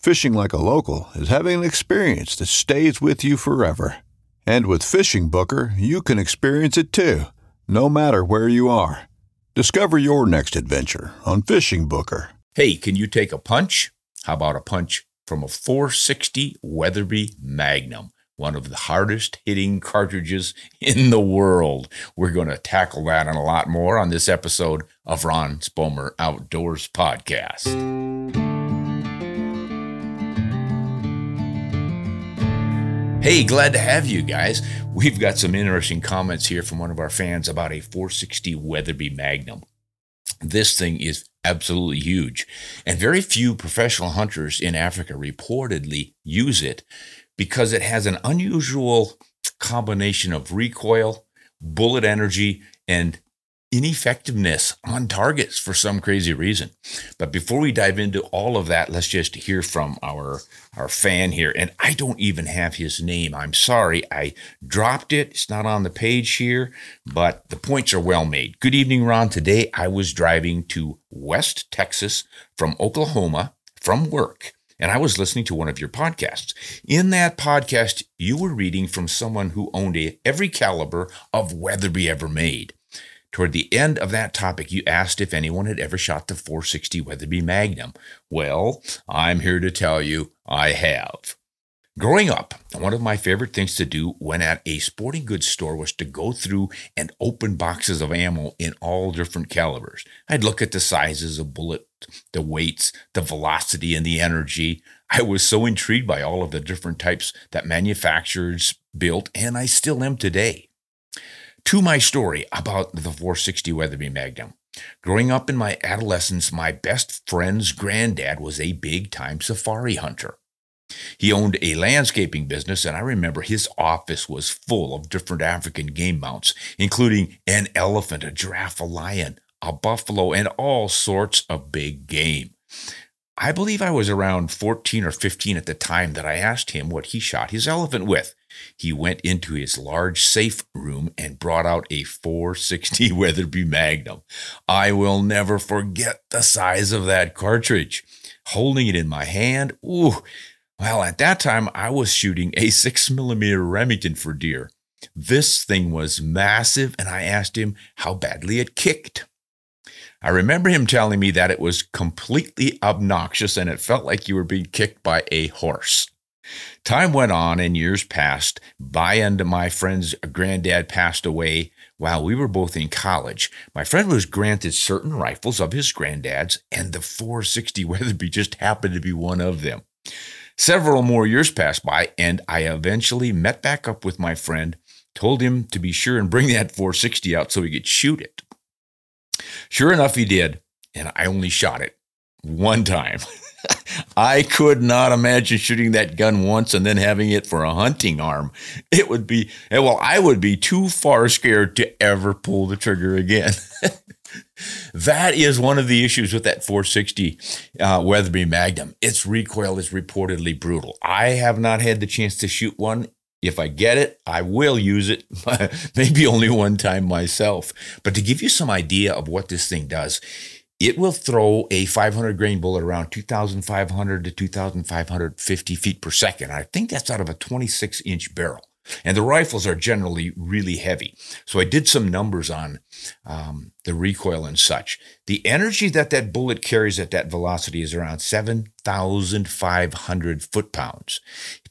Fishing like a local is having an experience that stays with you forever. And with Fishing Booker, you can experience it too, no matter where you are. Discover your next adventure on Fishing Booker. Hey, can you take a punch? How about a punch from a 460 Weatherby Magnum? One of the hardest hitting cartridges in the world. We're going to tackle that and a lot more on this episode of Ron Spomer Outdoors Podcast. Hey, glad to have you guys. We've got some interesting comments here from one of our fans about a 460 Weatherby Magnum. This thing is absolutely huge, and very few professional hunters in Africa reportedly use it because it has an unusual combination of recoil, bullet energy, and ineffectiveness on targets for some crazy reason. But before we dive into all of that, let's just hear from our our fan here. And I don't even have his name. I'm sorry. I dropped it. It's not on the page here, but the points are well made. Good evening, Ron. Today I was driving to West Texas from Oklahoma from work. And I was listening to one of your podcasts. In that podcast, you were reading from someone who owned a, every caliber of Weatherby ever made. Toward the end of that topic, you asked if anyone had ever shot the 460 Weatherby Magnum. Well, I'm here to tell you I have. Growing up, one of my favorite things to do when at a sporting goods store was to go through and open boxes of ammo in all different calibers. I'd look at the sizes of bullet, the weights, the velocity, and the energy. I was so intrigued by all of the different types that manufacturers built, and I still am today to my story about the 460 Weatherby Magnum. Growing up in my adolescence, my best friend's granddad was a big time safari hunter. He owned a landscaping business, and I remember his office was full of different African game mounts, including an elephant, a giraffe, a lion, a buffalo, and all sorts of big game. I believe I was around 14 or 15 at the time that I asked him what he shot his elephant with. He went into his large safe room and brought out a 460 Weatherby Magnum. I will never forget the size of that cartridge. Holding it in my hand, ooh, well, at that time I was shooting a 6 millimeter Remington for deer. This thing was massive, and I asked him how badly it kicked. I remember him telling me that it was completely obnoxious and it felt like you were being kicked by a horse. Time went on and years passed by, and my friend's granddad passed away while we were both in college. My friend was granted certain rifles of his granddad's, and the 460 Weatherby just happened to be one of them. Several more years passed by, and I eventually met back up with my friend, told him to be sure and bring that 460 out so he could shoot it. Sure enough, he did, and I only shot it one time. I could not imagine shooting that gun once and then having it for a hunting arm. It would be, well, I would be too far scared to ever pull the trigger again. that is one of the issues with that 460 uh, Weatherby Magnum. Its recoil is reportedly brutal. I have not had the chance to shoot one If I get it, I will use it, maybe only one time myself. But to give you some idea of what this thing does, it will throw a 500 grain bullet around 2,500 to 2,550 feet per second. I think that's out of a 26 inch barrel. And the rifles are generally really heavy. So I did some numbers on um, the recoil and such. The energy that that bullet carries at that velocity is around 7,500 foot pounds.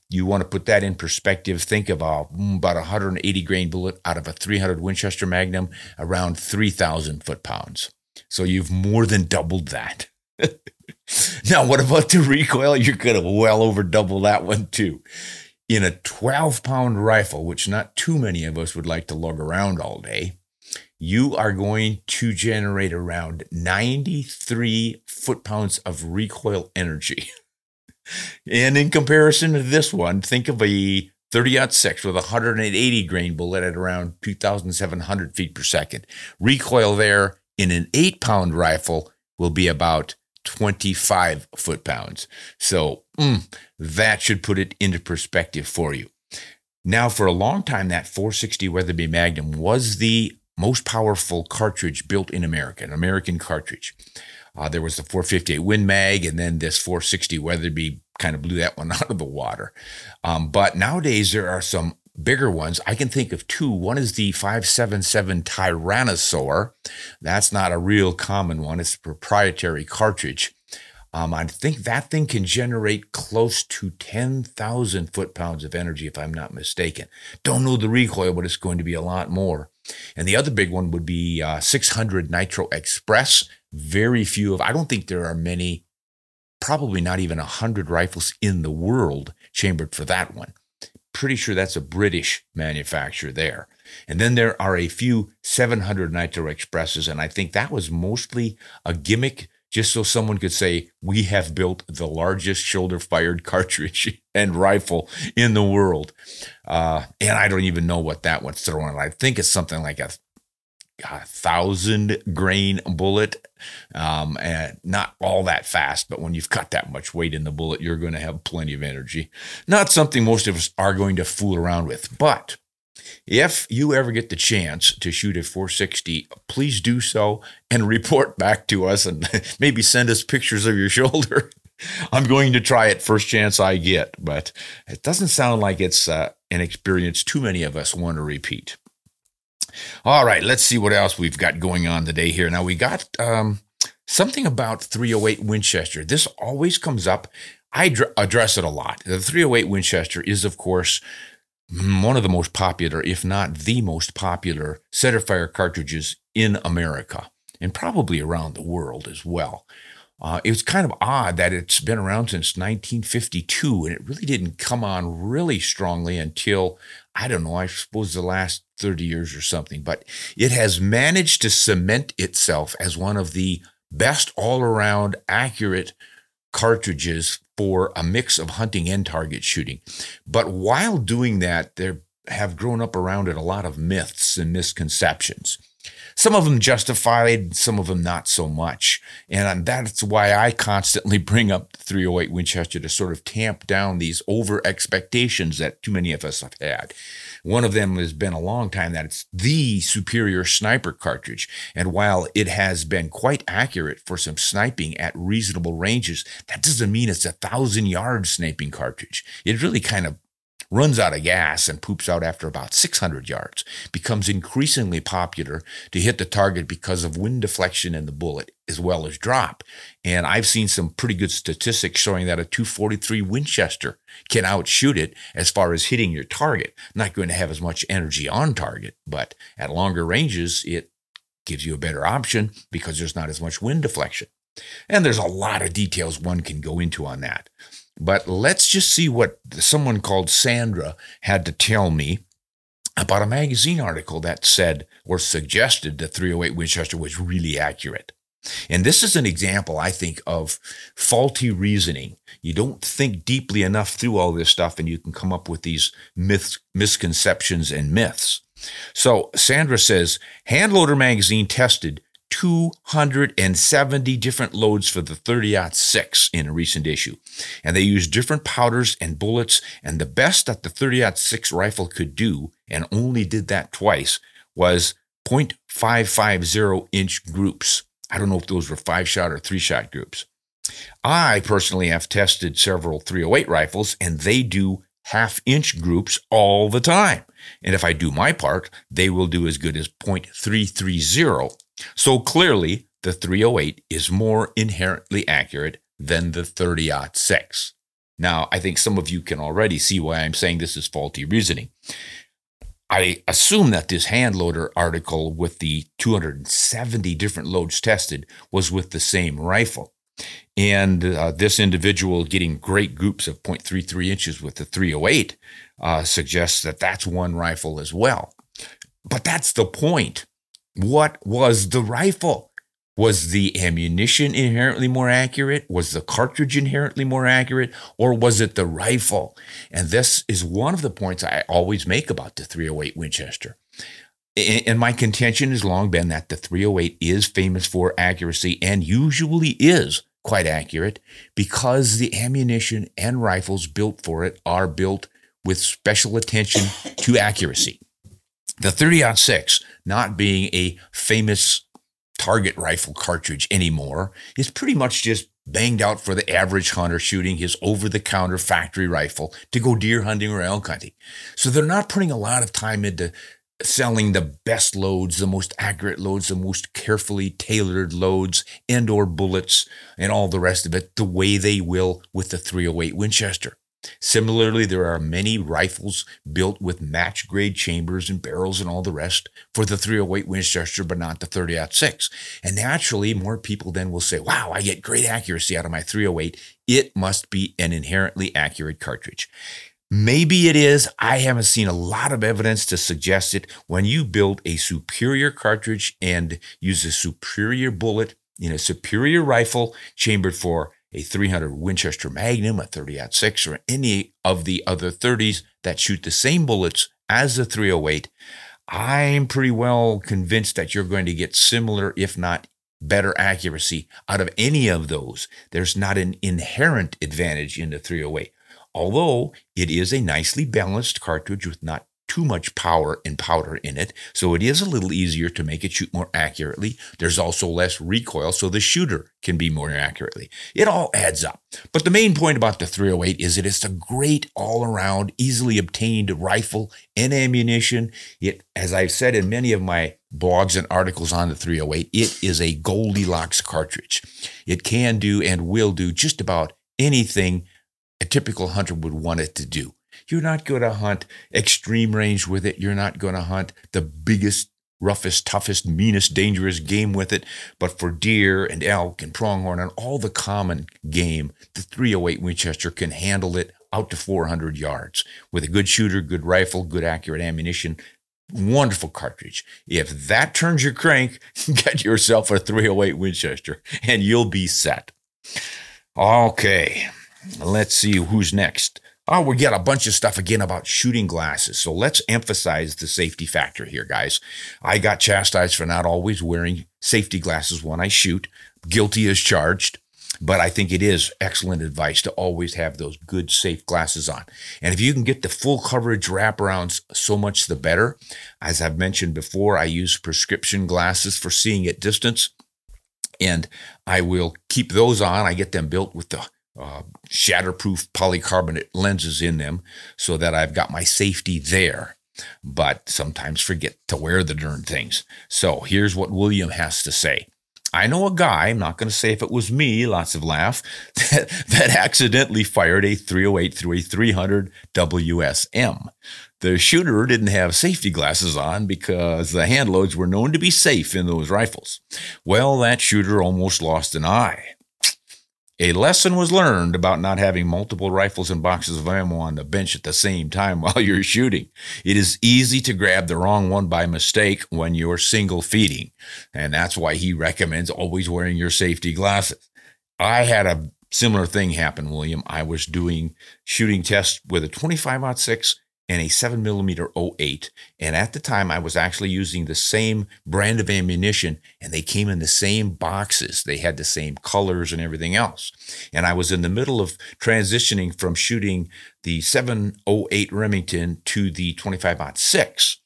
You want to put that in perspective. Think of a, mm, about a 180 grain bullet out of a 300 Winchester Magnum, around 3,000 foot pounds. So you've more than doubled that. now, what about the recoil? You're going to well over double that one too in a 12 pound rifle, which not too many of us would like to lug around all day, you are going to generate around 93 foot pounds of recoil energy. and in comparison to this one, think of a 30 6 with a 180 grain bullet at around 2,700 feet per second. Recoil there in an eight pound rifle will be about 25 foot pounds. So mm, that should put it into perspective for you. Now, for a long time, that 460 Weatherby Magnum was the most powerful cartridge built in America, an American cartridge. Uh, there was the 458 Win Mag, and then this 460 Weatherby kind of blew that one out of the water. Um, but nowadays, there are some bigger ones. I can think of two. One is the 577 Tyrannosaur. That's not a real common one, it's a proprietary cartridge. Um, I think that thing can generate close to 10,000 foot pounds of energy, if I'm not mistaken. Don't know the recoil, but it's going to be a lot more. And the other big one would be uh, 600 Nitro Express. Very few of, I don't think there are many, probably not even 100 rifles in the world chambered for that one pretty sure that's a British manufacturer there. And then there are a few 700 Nitro Expresses, and I think that was mostly a gimmick just so someone could say, We have built the largest shoulder fired cartridge and rifle in the world. Uh, and I don't even know what that one's throwing. I think it's something like a a thousand grain bullet, um, and not all that fast. But when you've got that much weight in the bullet, you're going to have plenty of energy. Not something most of us are going to fool around with. But if you ever get the chance to shoot a 460, please do so and report back to us and maybe send us pictures of your shoulder. I'm going to try it first chance I get, but it doesn't sound like it's uh, an experience too many of us want to repeat. All right, let's see what else we've got going on today here. Now, we got um, something about 308 Winchester. This always comes up. I dr- address it a lot. The 308 Winchester is, of course, one of the most popular, if not the most popular, centerfire cartridges in America and probably around the world as well. Uh, it was kind of odd that it's been around since 1952 and it really didn't come on really strongly until, I don't know, I suppose the last 30 years or something. But it has managed to cement itself as one of the best all around accurate cartridges for a mix of hunting and target shooting. But while doing that, there have grown up around it a lot of myths and misconceptions some of them justified, some of them not so much. And that's why I constantly bring up the 308 Winchester to sort of tamp down these over expectations that too many of us have had. One of them has been a long time that it's the superior sniper cartridge. And while it has been quite accurate for some sniping at reasonable ranges, that doesn't mean it's a thousand yard sniping cartridge. It really kind of runs out of gas and poops out after about 600 yards, becomes increasingly popular to hit the target because of wind deflection in the bullet as well as drop. And I've seen some pretty good statistics showing that a 243 Winchester can outshoot it as far as hitting your target. Not going to have as much energy on target, but at longer ranges, it gives you a better option because there's not as much wind deflection. And there's a lot of details one can go into on that. But let's just see what someone called Sandra had to tell me about a magazine article that said or suggested the 308 Winchester was really accurate. And this is an example, I think, of faulty reasoning. You don't think deeply enough through all this stuff, and you can come up with these myths, misconceptions, and myths. So Sandra says Handloader magazine tested 270 different loads for the 30 6 in a recent issue. And they used different powders and bullets. And the best that the 30 6 rifle could do, and only did that twice, was 0.550 inch groups. I don't know if those were five shot or three shot groups. I personally have tested several 308 rifles, and they do half inch groups all the time. And if I do my part, they will do as good as 0.330. So clearly, the 308 is more inherently accurate than the 30 6. Now, I think some of you can already see why I'm saying this is faulty reasoning. I assume that this Handloader article with the 270 different loads tested was with the same rifle. And uh, this individual getting great groups of 0.33 inches with the 308 uh, suggests that that's one rifle as well. But that's the point. What was the rifle? Was the ammunition inherently more accurate? Was the cartridge inherently more accurate? Or was it the rifle? And this is one of the points I always make about the 308 Winchester. And my contention has long been that the 308 is famous for accuracy and usually is quite accurate because the ammunition and rifles built for it are built with special attention to accuracy. The 30 6, not being a famous target rifle cartridge anymore. is pretty much just banged out for the average hunter shooting his over the counter factory rifle to go deer hunting or elk hunting. So they're not putting a lot of time into selling the best loads, the most accurate loads, the most carefully tailored loads and or bullets and all the rest of it the way they will with the 308 Winchester. Similarly, there are many rifles built with match grade chambers and barrels and all the rest for the 308 Winchester, but not the 30 6. And naturally, more people then will say, wow, I get great accuracy out of my 308. It must be an inherently accurate cartridge. Maybe it is. I haven't seen a lot of evidence to suggest it. When you build a superior cartridge and use a superior bullet in a superior rifle chambered for a 300 Winchester Magnum, a 30 6, or any of the other 30s that shoot the same bullets as the 308, I'm pretty well convinced that you're going to get similar, if not better accuracy out of any of those. There's not an inherent advantage in the 308. Although it is a nicely balanced cartridge with not too much power and powder in it, so it is a little easier to make it shoot more accurately. There's also less recoil, so the shooter can be more accurately. It all adds up. But the main point about the 308 is that it's a great all around, easily obtained rifle and ammunition. It, as I've said in many of my blogs and articles on the 308, it is a Goldilocks cartridge. It can do and will do just about anything a typical hunter would want it to do. You're not going to hunt extreme range with it. You're not going to hunt the biggest, roughest, toughest, meanest, dangerous game with it. But for deer and elk and pronghorn and all the common game, the 308 Winchester can handle it out to 400 yards with a good shooter, good rifle, good accurate ammunition. Wonderful cartridge. If that turns your crank, get yourself a 308 Winchester and you'll be set. Okay, let's see who's next. Oh, we get a bunch of stuff again about shooting glasses. So let's emphasize the safety factor here, guys. I got chastised for not always wearing safety glasses when I shoot. Guilty as charged. But I think it is excellent advice to always have those good, safe glasses on. And if you can get the full coverage wraparounds, so much the better. As I've mentioned before, I use prescription glasses for seeing at distance. And I will keep those on. I get them built with the uh, shatterproof polycarbonate lenses in them so that I've got my safety there. But sometimes forget to wear the darn things. So here's what William has to say. I know a guy, I'm not going to say if it was me, lots of laugh, that, that accidentally fired a 308 through a 300 WSM. The shooter didn't have safety glasses on because the handloads were known to be safe in those rifles. Well, that shooter almost lost an eye. A lesson was learned about not having multiple rifles and boxes of ammo on the bench at the same time while you're shooting. It is easy to grab the wrong one by mistake when you're single feeding. And that's why he recommends always wearing your safety glasses. I had a similar thing happen, William. I was doing shooting tests with a 25 6 and a 7 millimeter 08. And at the time, I was actually using the same brand of ammunition, and they came in the same boxes. They had the same colors and everything else. And I was in the middle of transitioning from shooting the 708 Remington to the 25 6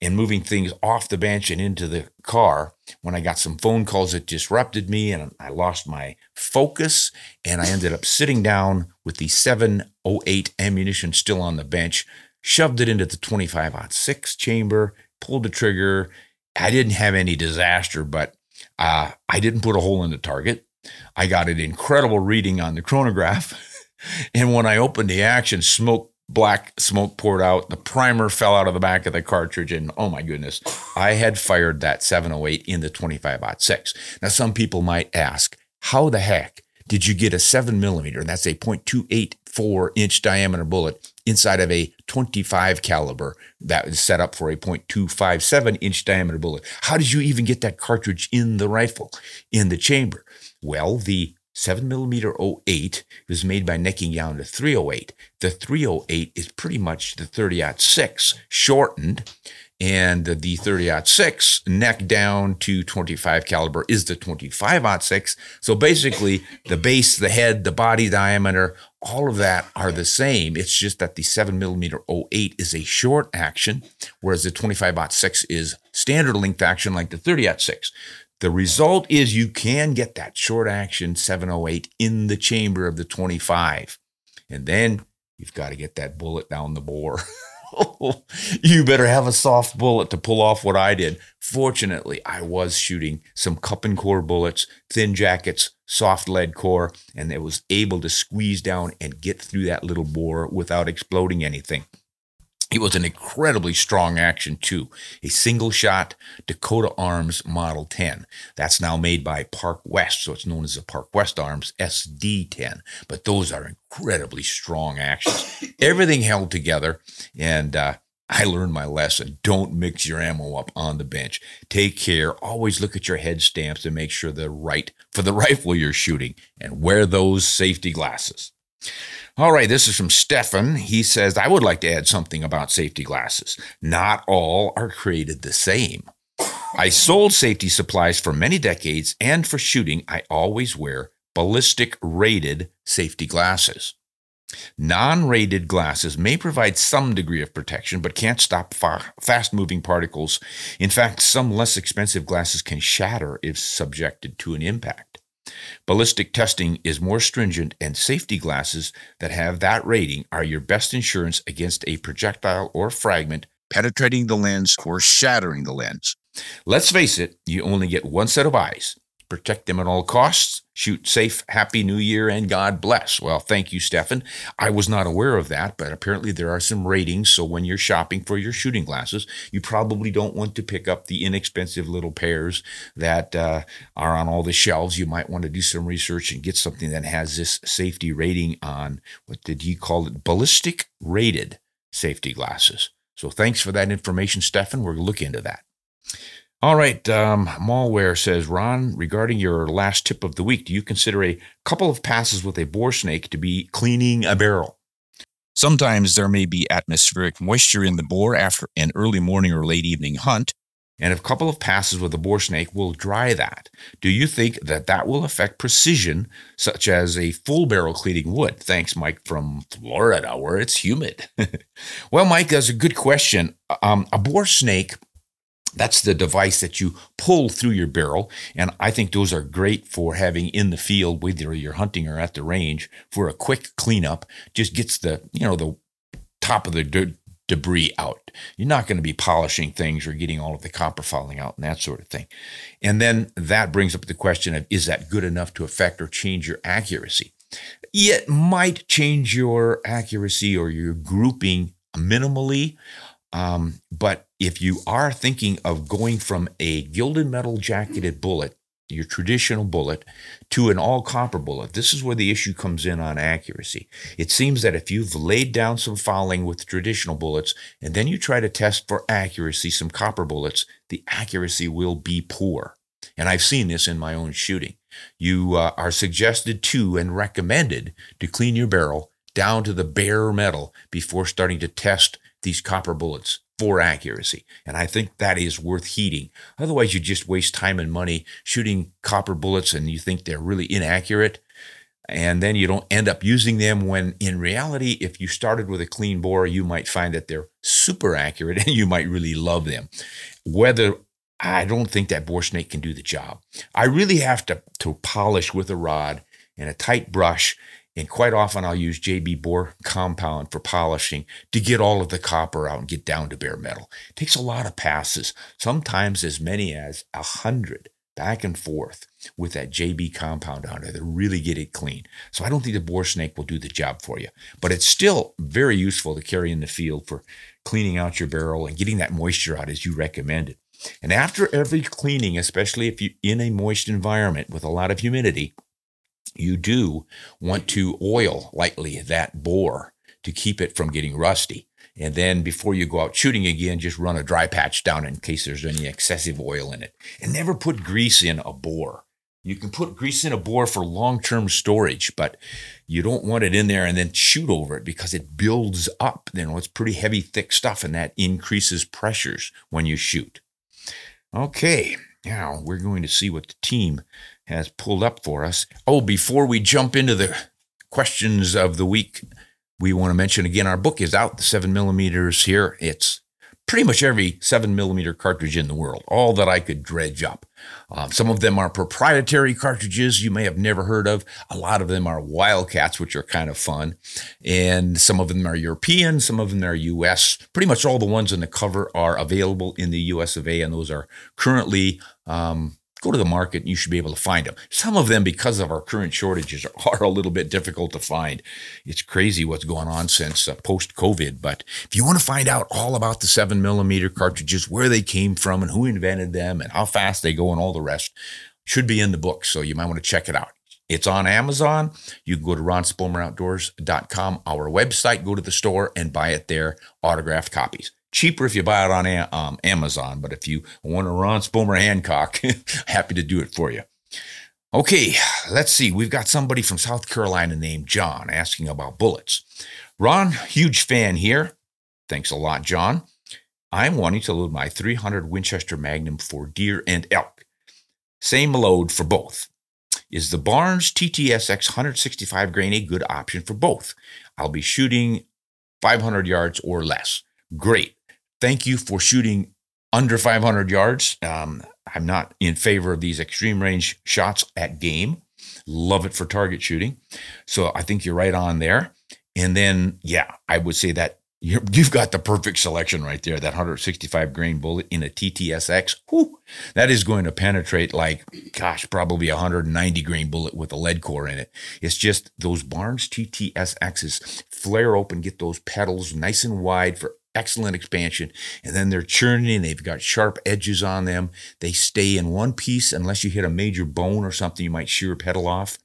and moving things off the bench and into the car when I got some phone calls that disrupted me and I lost my focus. And I ended up sitting down with the 708 ammunition still on the bench, shoved it into the 25 6 chamber, pulled the trigger. I didn't have any disaster, but uh, I didn't put a hole in the target. I got an incredible reading on the chronograph. and when I opened the action, smoke black smoke poured out. The primer fell out of the back of the cartridge. And oh my goodness, I had fired that 708 in the 25 6. Now, some people might ask, how the heck did you get a 7 millimeter, and that's a 0.284 inch diameter bullet, inside of a 25 caliber that is set up for a 0.257 inch diameter bullet? How did you even get that cartridge in the rifle, in the chamber? Well, the 7 millimeter 08 was made by necking down to 308. The 308 is pretty much the 30 6 shortened, and the 30 6 neck down to 25 caliber is the 25 6. So basically, the base, the head, the body diameter, all of that are the same. It's just that the 7 millimeter 08 is a short action, whereas the 25 6 is standard length action like the 30 6. The result is you can get that short action 708 in the chamber of the 25. And then you've got to get that bullet down the bore. you better have a soft bullet to pull off what I did. Fortunately, I was shooting some cup and core bullets, thin jackets, soft lead core, and it was able to squeeze down and get through that little bore without exploding anything. It was an incredibly strong action, too. A single shot Dakota Arms Model 10. That's now made by Parkwest, so it's known as the Parkwest Arms SD 10. But those are incredibly strong actions. Everything held together, and uh, I learned my lesson. Don't mix your ammo up on the bench. Take care. Always look at your head stamps and make sure they're right for the rifle you're shooting, and wear those safety glasses. All right, this is from Stefan. He says, I would like to add something about safety glasses. Not all are created the same. I sold safety supplies for many decades, and for shooting, I always wear ballistic rated safety glasses. Non rated glasses may provide some degree of protection, but can't stop fa- fast moving particles. In fact, some less expensive glasses can shatter if subjected to an impact. Ballistic testing is more stringent, and safety glasses that have that rating are your best insurance against a projectile or fragment penetrating the lens or shattering the lens. Let's face it, you only get one set of eyes. Protect them at all costs shoot safe, happy new year, and God bless. Well, thank you, Stefan. I was not aware of that, but apparently there are some ratings. So when you're shopping for your shooting glasses, you probably don't want to pick up the inexpensive little pairs that uh, are on all the shelves. You might want to do some research and get something that has this safety rating on what did he call it? Ballistic rated safety glasses. So thanks for that information, Stefan. Going look into that. All right. Um, Malware says, Ron, regarding your last tip of the week, do you consider a couple of passes with a bore snake to be cleaning a barrel? Sometimes there may be atmospheric moisture in the bore after an early morning or late evening hunt, and a couple of passes with a bore snake will dry that. Do you think that that will affect precision, such as a full barrel cleaning would? Thanks, Mike from Florida, where it's humid. well, Mike, that's a good question. Um, a bore snake that's the device that you pull through your barrel. And I think those are great for having in the field, whether you're hunting or at the range, for a quick cleanup. Just gets the, you know, the top of the de- debris out. You're not going to be polishing things or getting all of the copper falling out and that sort of thing. And then that brings up the question of is that good enough to affect or change your accuracy? It might change your accuracy or your grouping minimally. Um, but if you are thinking of going from a gilded metal jacketed bullet, your traditional bullet, to an all copper bullet, this is where the issue comes in on accuracy. It seems that if you've laid down some fouling with traditional bullets and then you try to test for accuracy some copper bullets, the accuracy will be poor. And I've seen this in my own shooting. You uh, are suggested to and recommended to clean your barrel down to the bare metal before starting to test these copper bullets for accuracy. And I think that is worth heeding. Otherwise, you just waste time and money shooting copper bullets and you think they're really inaccurate. And then you don't end up using them when in reality, if you started with a clean bore, you might find that they're super accurate and you might really love them. Whether I don't think that bore snake can do the job. I really have to, to polish with a rod and a tight brush. And quite often I'll use JB Bore compound for polishing to get all of the copper out and get down to bare metal. It takes a lot of passes, sometimes as many as a hundred back and forth with that JB compound on it to really get it clean. So I don't think the bore snake will do the job for you, but it's still very useful to carry in the field for cleaning out your barrel and getting that moisture out as you recommended. And after every cleaning, especially if you're in a moist environment with a lot of humidity, you do want to oil lightly that bore to keep it from getting rusty. And then before you go out shooting again, just run a dry patch down in case there's any excessive oil in it. And never put grease in a bore. You can put grease in a bore for long term storage, but you don't want it in there and then shoot over it because it builds up. You know, it's pretty heavy, thick stuff, and that increases pressures when you shoot. Okay, now we're going to see what the team has pulled up for us. Oh, before we jump into the questions of the week, we want to mention again our book is out, the seven millimeters here. It's pretty much every seven millimeter cartridge in the world, all that I could dredge up. Uh, some of them are proprietary cartridges you may have never heard of. A lot of them are Wildcats, which are kind of fun. And some of them are European, some of them are US. Pretty much all the ones in the cover are available in the US of A, and those are currently um, go to the market and you should be able to find them. Some of them, because of our current shortages, are a little bit difficult to find. It's crazy what's going on since uh, post COVID. But if you want to find out all about the seven millimeter cartridges, where they came from and who invented them and how fast they go and all the rest, should be in the book. So you might want to check it out. It's on Amazon. You can go to ronspomeroutdoors.com, our website, go to the store and buy it there, autographed copies cheaper if you buy it on um, Amazon, but if you want a Ron Spomer Hancock, happy to do it for you. Okay, let's see. We've got somebody from South Carolina named John asking about bullets. Ron, huge fan here. Thanks a lot, John. I'm wanting to load my 300 Winchester Magnum for deer and elk. Same load for both. Is the Barnes TTSX 165 grain a good option for both? I'll be shooting 500 yards or less. Great thank you for shooting under 500 yards. Um, I'm not in favor of these extreme range shots at game. Love it for target shooting. So I think you're right on there. And then, yeah, I would say that you have got the perfect selection right there. That 165 grain bullet in a TTSX. Whew, that is going to penetrate like, gosh, probably a 190 grain bullet with a lead core in it. It's just those Barnes TTSXs flare open, get those petals nice and wide for excellent expansion. And then they're churning, they've got sharp edges on them. They stay in one piece unless you hit a major bone or something, you might shear a petal off.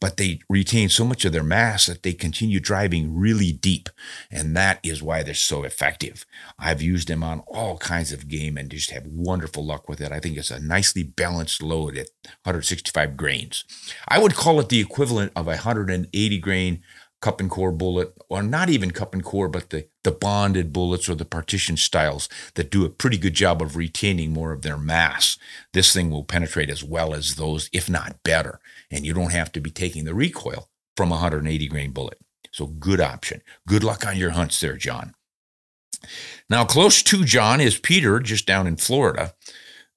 But they retain so much of their mass that they continue driving really deep. And that is why they're so effective. I've used them on all kinds of game and just have wonderful luck with it. I think it's a nicely balanced load at 165 grains. I would call it the equivalent of a 180 grain cup and core bullet, or not even cup and core, but the, the bonded bullets or the partition styles that do a pretty good job of retaining more of their mass. This thing will penetrate as well as those, if not better. And you don't have to be taking the recoil from a 180 grain bullet. So good option. Good luck on your hunts there, John. Now, close to John is Peter, just down in Florida.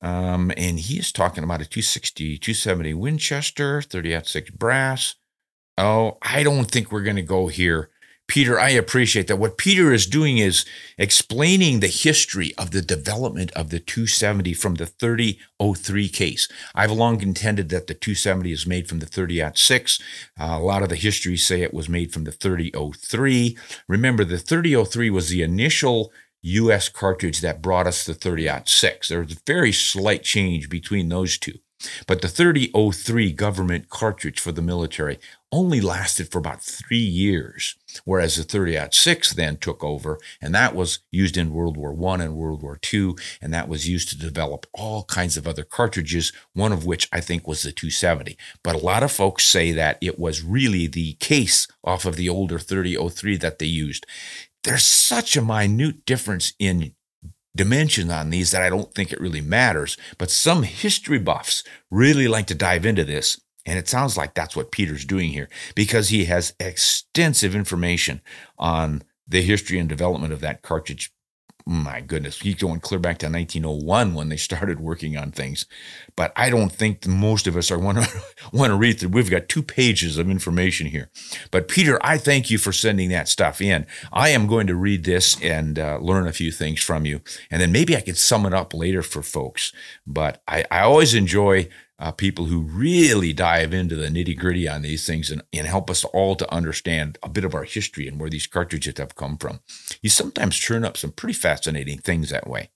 Um, and he is talking about a 260, 270 Winchester, 30 6 brass, Oh, I don't think we're going to go here. Peter, I appreciate that. What Peter is doing is explaining the history of the development of the 270 from the 3003 case. I've long contended that the 270 is made from the 30 6. Uh, a lot of the histories say it was made from the 3003. Remember, the 3003 was the initial U.S. cartridge that brought us the 30 6. There's a very slight change between those two. But the 3003 government cartridge for the military only lasted for about three years, whereas the 30-06 then took over, and that was used in World War I and World War II, and that was used to develop all kinds of other cartridges, one of which I think was the 270. But a lot of folks say that it was really the case off of the older 3003 that they used. there's such a minute difference in dimension on these that I don't think it really matters. But some history buffs really like to dive into this. And it sounds like that's what Peter's doing here because he has extensive information on the history and development of that cartridge my goodness, he's going clear back to 1901 when they started working on things. But I don't think most of us are want to want to read through. We've got two pages of information here. But Peter, I thank you for sending that stuff in. I am going to read this and uh, learn a few things from you, and then maybe I could sum it up later for folks. But I, I always enjoy uh, people who really dive into the nitty gritty on these things and, and help us all to understand a bit of our history and where these cartridges have come from. You sometimes turn up some pretty fascinating things that way.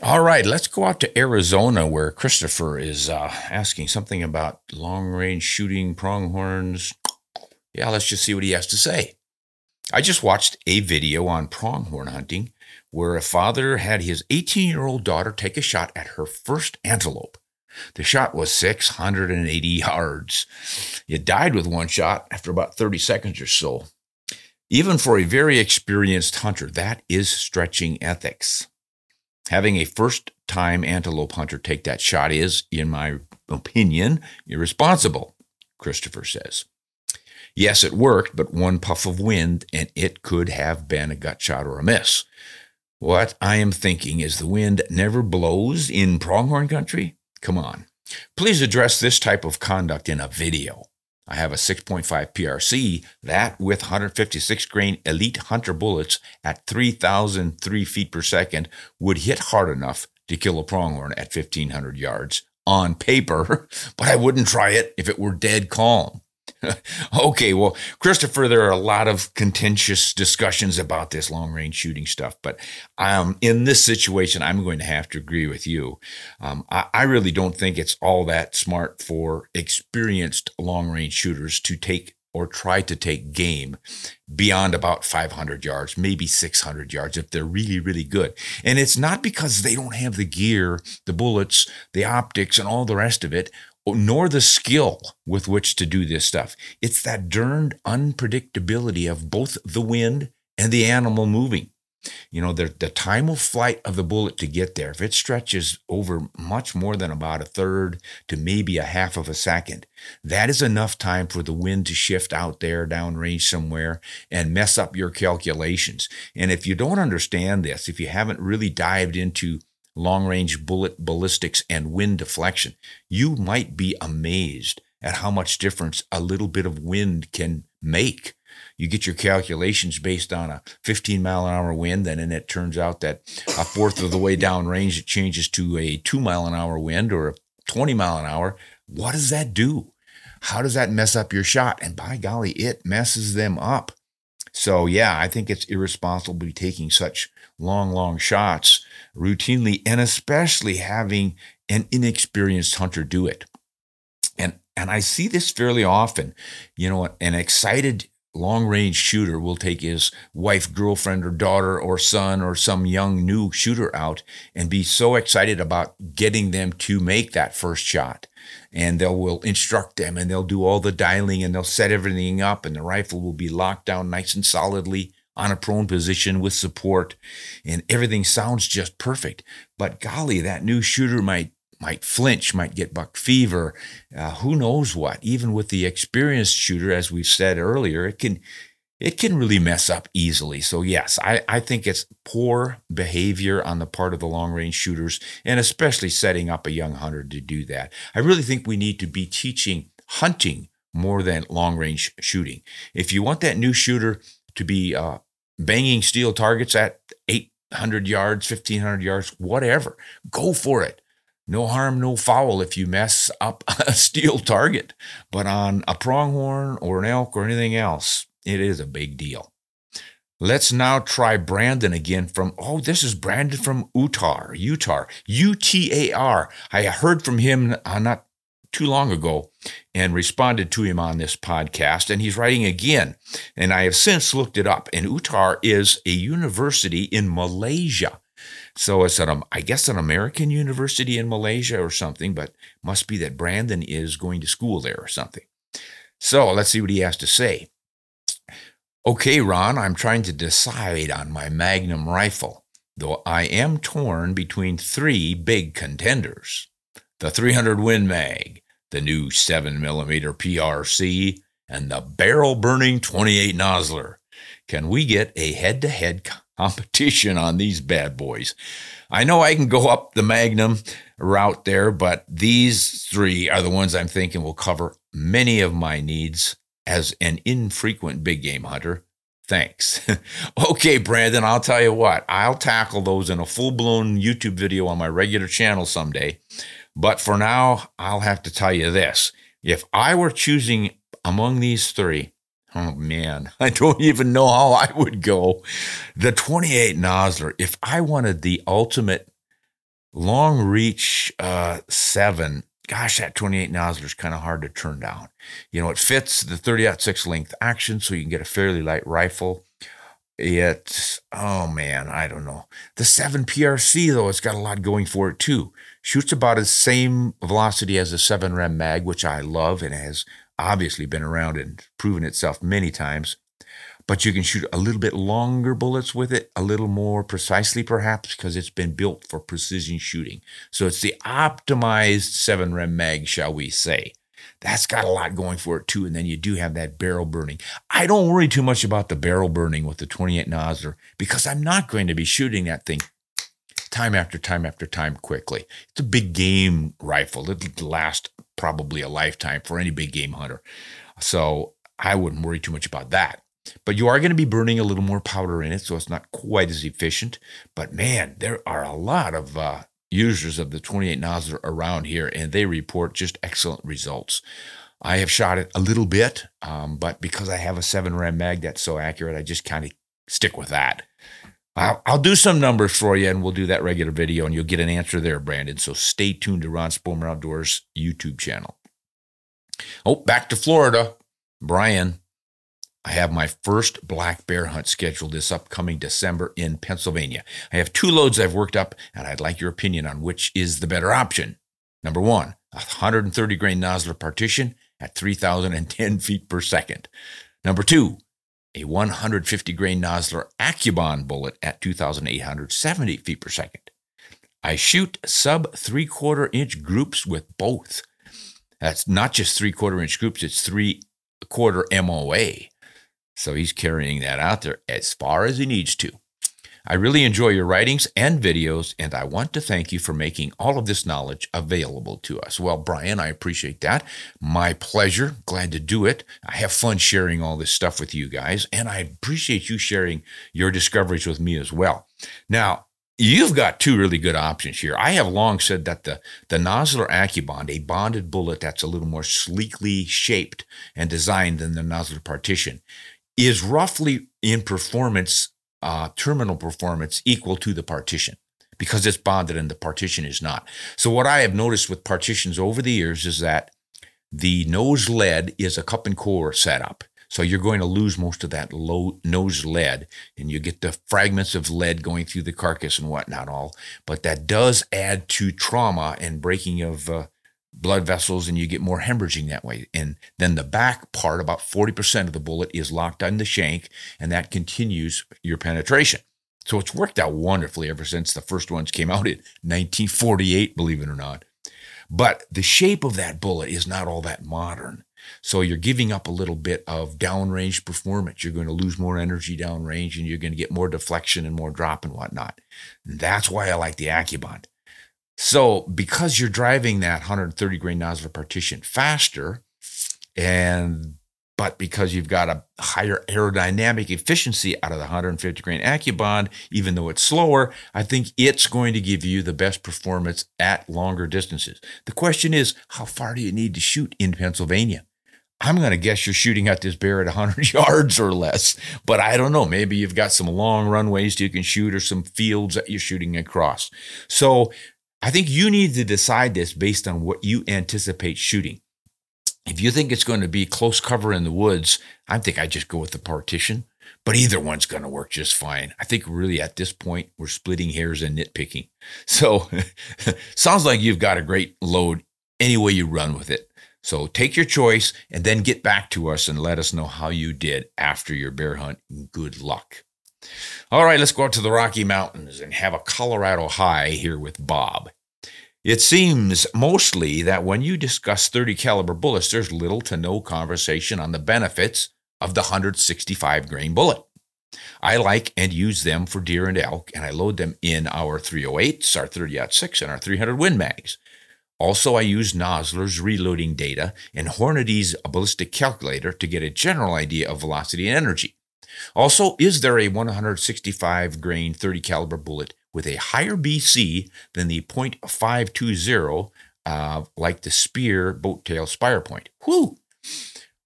All right, let's go out to Arizona where Christopher is uh, asking something about long range shooting pronghorns. Yeah, let's just see what he has to say. I just watched a video on pronghorn hunting where a father had his 18 year old daughter take a shot at her first antelope. The shot was 680 yards. It died with one shot after about 30 seconds or so. Even for a very experienced hunter, that is stretching ethics. Having a first time antelope hunter take that shot is, in my opinion, irresponsible, Christopher says. Yes, it worked, but one puff of wind and it could have been a gut shot or a miss. What I am thinking is the wind never blows in pronghorn country. Come on. Please address this type of conduct in a video. I have a 6.5 PRC, that with 156 grain elite hunter bullets at 3,003 feet per second would hit hard enough to kill a pronghorn at 1,500 yards on paper, but I wouldn't try it if it were dead calm. okay, well, Christopher, there are a lot of contentious discussions about this long range shooting stuff, but um, in this situation, I'm going to have to agree with you. Um, I, I really don't think it's all that smart for experienced long range shooters to take or try to take game beyond about 500 yards, maybe 600 yards if they're really, really good. And it's not because they don't have the gear, the bullets, the optics, and all the rest of it, nor the skill with which to do this stuff. It's that darned unpredictability of both the wind and the animal moving. You know, the, the time of flight of the bullet to get there, if it stretches over much more than about a third to maybe a half of a second, that is enough time for the wind to shift out there downrange somewhere and mess up your calculations. And if you don't understand this, if you haven't really dived into long range bullet ballistics, and wind deflection, you might be amazed at how much difference a little bit of wind can make. You get your calculations based on a 15 mile an hour wind, and then it turns out that a fourth of the way down range it changes to a two mile an hour wind or a 20 mile an hour. What does that do? How does that mess up your shot? And by golly, it messes them up. So, yeah, I think it's irresponsible to be taking such long, long shots routinely, and especially having an inexperienced hunter do it. And, and I see this fairly often. You know, an excited long range shooter will take his wife, girlfriend, or daughter, or son, or some young new shooter out and be so excited about getting them to make that first shot. And they will will instruct them and they'll do all the dialing and they'll set everything up, and the rifle will be locked down nice and solidly on a prone position with support and everything sounds just perfect. But golly that new shooter might might flinch might get buck fever. Uh, who knows what? Even with the experienced shooter as we've said earlier it can it can really mess up easily so yes i, I think it's poor behavior on the part of the long range shooters and especially setting up a young hunter to do that i really think we need to be teaching hunting more than long range shooting if you want that new shooter to be uh, banging steel targets at 800 yards, 1500 yards, whatever. Go for it. No harm, no foul if you mess up a steel target. But on a pronghorn or an elk or anything else, it is a big deal. Let's now try Brandon again from, oh, this is Brandon from Utah, Utah, U T A R. I heard from him uh, not too long ago and responded to him on this podcast. And he's writing again. And I have since looked it up. And Uttar is a university in Malaysia. So it's an, I guess, an American university in Malaysia or something, but must be that Brandon is going to school there or something. So let's see what he has to say. Okay, Ron, I'm trying to decide on my Magnum rifle, though I am torn between three big contenders the 300 Win Mag, the new 7mm PRC, and the barrel burning 28 Nosler. Can we get a head to head competition on these bad boys? I know I can go up the Magnum route there, but these three are the ones I'm thinking will cover many of my needs as an infrequent big game hunter. Thanks. okay, Brandon, I'll tell you what, I'll tackle those in a full blown YouTube video on my regular channel someday. But for now, I'll have to tell you this. If I were choosing among these three, oh man, I don't even know how I would go. The 28 Nosler, if I wanted the ultimate long reach uh, seven, gosh, that 28 Nosler is kind of hard to turn down. You know, it fits the 30 6 length action, so you can get a fairly light rifle. It's, oh man, I don't know. The 7 PRC, though, it's got a lot going for it too. Shoots about the same velocity as the 7 Rem Mag, which I love and has obviously been around and proven itself many times. But you can shoot a little bit longer bullets with it, a little more precisely, perhaps, because it's been built for precision shooting. So it's the optimized 7 Rem Mag, shall we say. That's got a lot going for it too. And then you do have that barrel burning. I don't worry too much about the barrel burning with the 28 Nosler because I'm not going to be shooting that thing time after time after time quickly. It's a big game rifle. It'll last probably a lifetime for any big game hunter. So I wouldn't worry too much about that. But you are going to be burning a little more powder in it, so it's not quite as efficient. But man, there are a lot of uh, users of the 28 Nosler around here, and they report just excellent results. I have shot it a little bit, um, but because I have a 7 Rem mag that's so accurate, I just kind of stick with that. I'll, I'll, do some numbers for you, and we'll do that regular video, and you'll get an answer there, Brandon. So stay tuned to Ron Spomer Outdoors YouTube channel. Oh, back to Florida. Brian, I have my first black bear hunt scheduled this upcoming December in Pennsylvania. I have two loads I've worked up, and I'd like your opinion on which is the better option. Number one, a 130 grain Nosler partition at 3,010 feet per second. Number two, a 150 grain Nosler AccuBond bullet at 2,870 feet per second. I shoot sub three quarter inch groups with both. That's not just three quarter inch groups, it's three quarter MOA. So he's carrying that out there as far as he needs to. I really enjoy your writings and videos, and I want to thank you for making all of this knowledge available to us. Well, Brian, I appreciate that. My pleasure. Glad to do it. I have fun sharing all this stuff with you guys, and I appreciate you sharing your discoveries with me as well. Now, You've got two really good options here. I have long said that the, the Nosler AccuBond, a bonded bullet that's a little more sleekly shaped and designed than the Nosler Partition, is roughly in performance, uh, terminal performance equal to the partition because it's bonded and the partition is not. So what I have noticed with partitions over the years is that the nose lead is a cup and core setup. So you're going to lose most of that low nose lead and you get the fragments of lead going through the carcass and whatnot all. But that does add to trauma and breaking of uh, blood vessels and you get more hemorrhaging that way. And then the back part, about 40% of the bullet is locked on the shank and that continues your penetration. So it's worked out wonderfully ever since the first ones came out in 1948, believe it or not. But the shape of that bullet is not all that modern. So you're giving up a little bit of downrange performance. You're going to lose more energy downrange and you're going to get more deflection and more drop and whatnot. And that's why I like the AccuBond. So because you're driving that 130 grain Nosler partition faster, and but because you've got a higher aerodynamic efficiency out of the 150 grain AccuBond, even though it's slower, I think it's going to give you the best performance at longer distances. The question is, how far do you need to shoot in Pennsylvania? I'm going to guess you're shooting at this bear at 100 yards or less, but I don't know. Maybe you've got some long runways you can shoot or some fields that you're shooting across. So I think you need to decide this based on what you anticipate shooting. If you think it's going to be close cover in the woods, I think I just go with the partition. But either one's going to work just fine. I think really at this point we're splitting hairs and nitpicking. So sounds like you've got a great load any way you run with it. So take your choice and then get back to us and let us know how you did after your bear hunt. Good luck. All right, let's go out to the Rocky Mountains and have a Colorado high here with Bob. It seems mostly that when you discuss 30 caliber bullets, there's little to no conversation on the benefits of the 165 grain bullet. I like and use them for deer and elk, and I load them in our 308s, our 30 6, and our 300 Win Mags. Also, I use Nosler's reloading data and Hornady's ballistic calculator to get a general idea of velocity and energy. Also, is there a 165 grain 30 caliber bullet with a higher BC than the .520, uh, like the Speer boat tail spire point? Whew!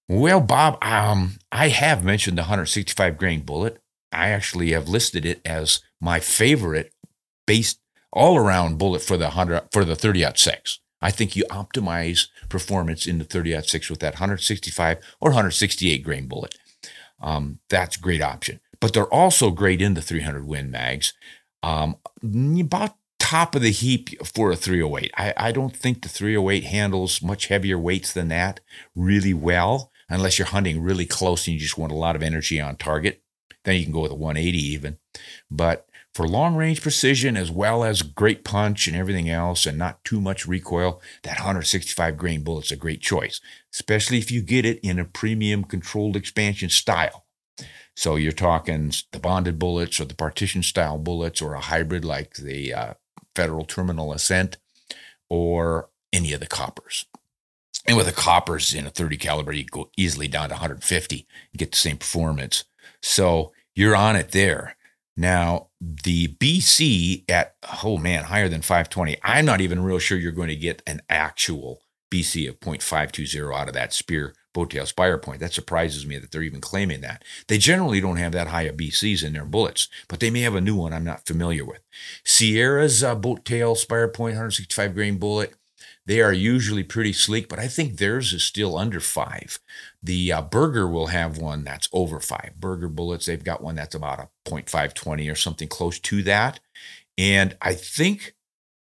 Well, Bob, um, I have mentioned the 165 grain bullet. I actually have listed it as my favorite based all around bullet for the 100 for the 30 6. I think you optimize performance in the 30 6 with that 165 or 168 grain bullet. Um, that's a great option. But they're also great in the 300 Win mags. Um, about top of the heap for a 308. I, I don't think the 308 handles much heavier weights than that really well unless you're hunting really close and you just want a lot of energy on target. Then you can go with a 180 even. But for long range precision as well as great punch and everything else and not too much recoil, that 165 grain bullet's a great choice, especially if you get it in a premium controlled expansion style. So you're talking the bonded bullets or the partition style bullets or a hybrid like the uh, Federal Terminal Ascent or any of the coppers. And with the coppers in a 30 caliber, you go easily down to 150 and get the same performance. So you're on it there. Now, the BC at, oh man, higher than 520, I'm not even real sure you're going to get an actual BC of 0.520 out of that Speer Boattail Spire point. That surprises me that they're even claiming that. They generally don't have that high of BCs in their bullets, but they may have a new one I'm not familiar with. Sierra's uh, Boattail Spire point 165 grain bullet they are usually pretty sleek, but I think theirs is still under five. The uh, Berger will have one that's over five. Berger bullets, they've got one that's about a 0.520 or something close to that. And I think,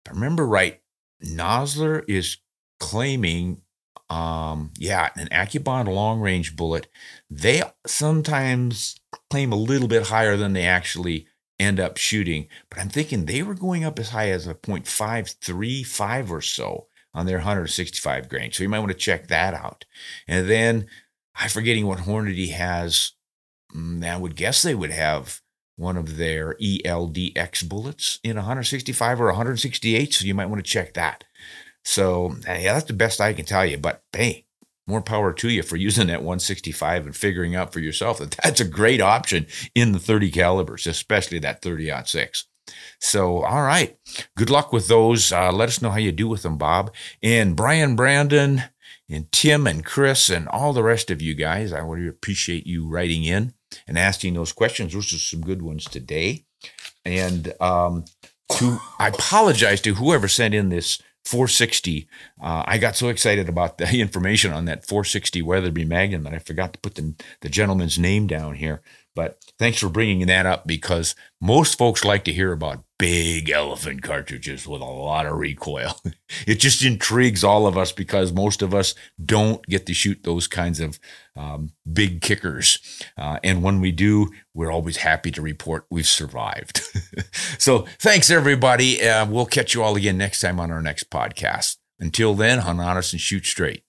I remember right, Nosler is claiming, um, yeah, an AccuBond long range bullet. They sometimes claim a little bit higher than they actually end up shooting. But I'm thinking they were going up as high as a 0.535 or so on their 165 grain. So you might want to check that out. And then I'm forgetting what Hornady has. Mm, I would guess they would have one of their ELDX bullets in 165 or 168. So you might want to check that. So yeah, that's the best I can tell you. But hey, more power to you for using that 165 and figuring out for yourself that that's a great option in the 30 calibers, especially that 30 six. So, all right. Good luck with those. Uh, let us know how you do with them, Bob. And Brian Brandon and Tim and Chris and all the rest of you guys, I really appreciate you writing in and asking those questions. Those are some good ones today. And um, to I apologize to whoever sent in this 460. Uh, I got so excited about the information on that 460 Weatherby Magnum that I forgot to put the, the gentleman's name down here. But thanks for bringing that up because most folks like to hear about big elephant cartridges with a lot of recoil. it just intrigues all of us because most of us don't get to shoot those kinds of um, big kickers. Uh, and when we do, we're always happy to report we've survived. so thanks, everybody. Uh, we'll catch you all again next time on our next podcast. Until then, hunt honest and shoot straight.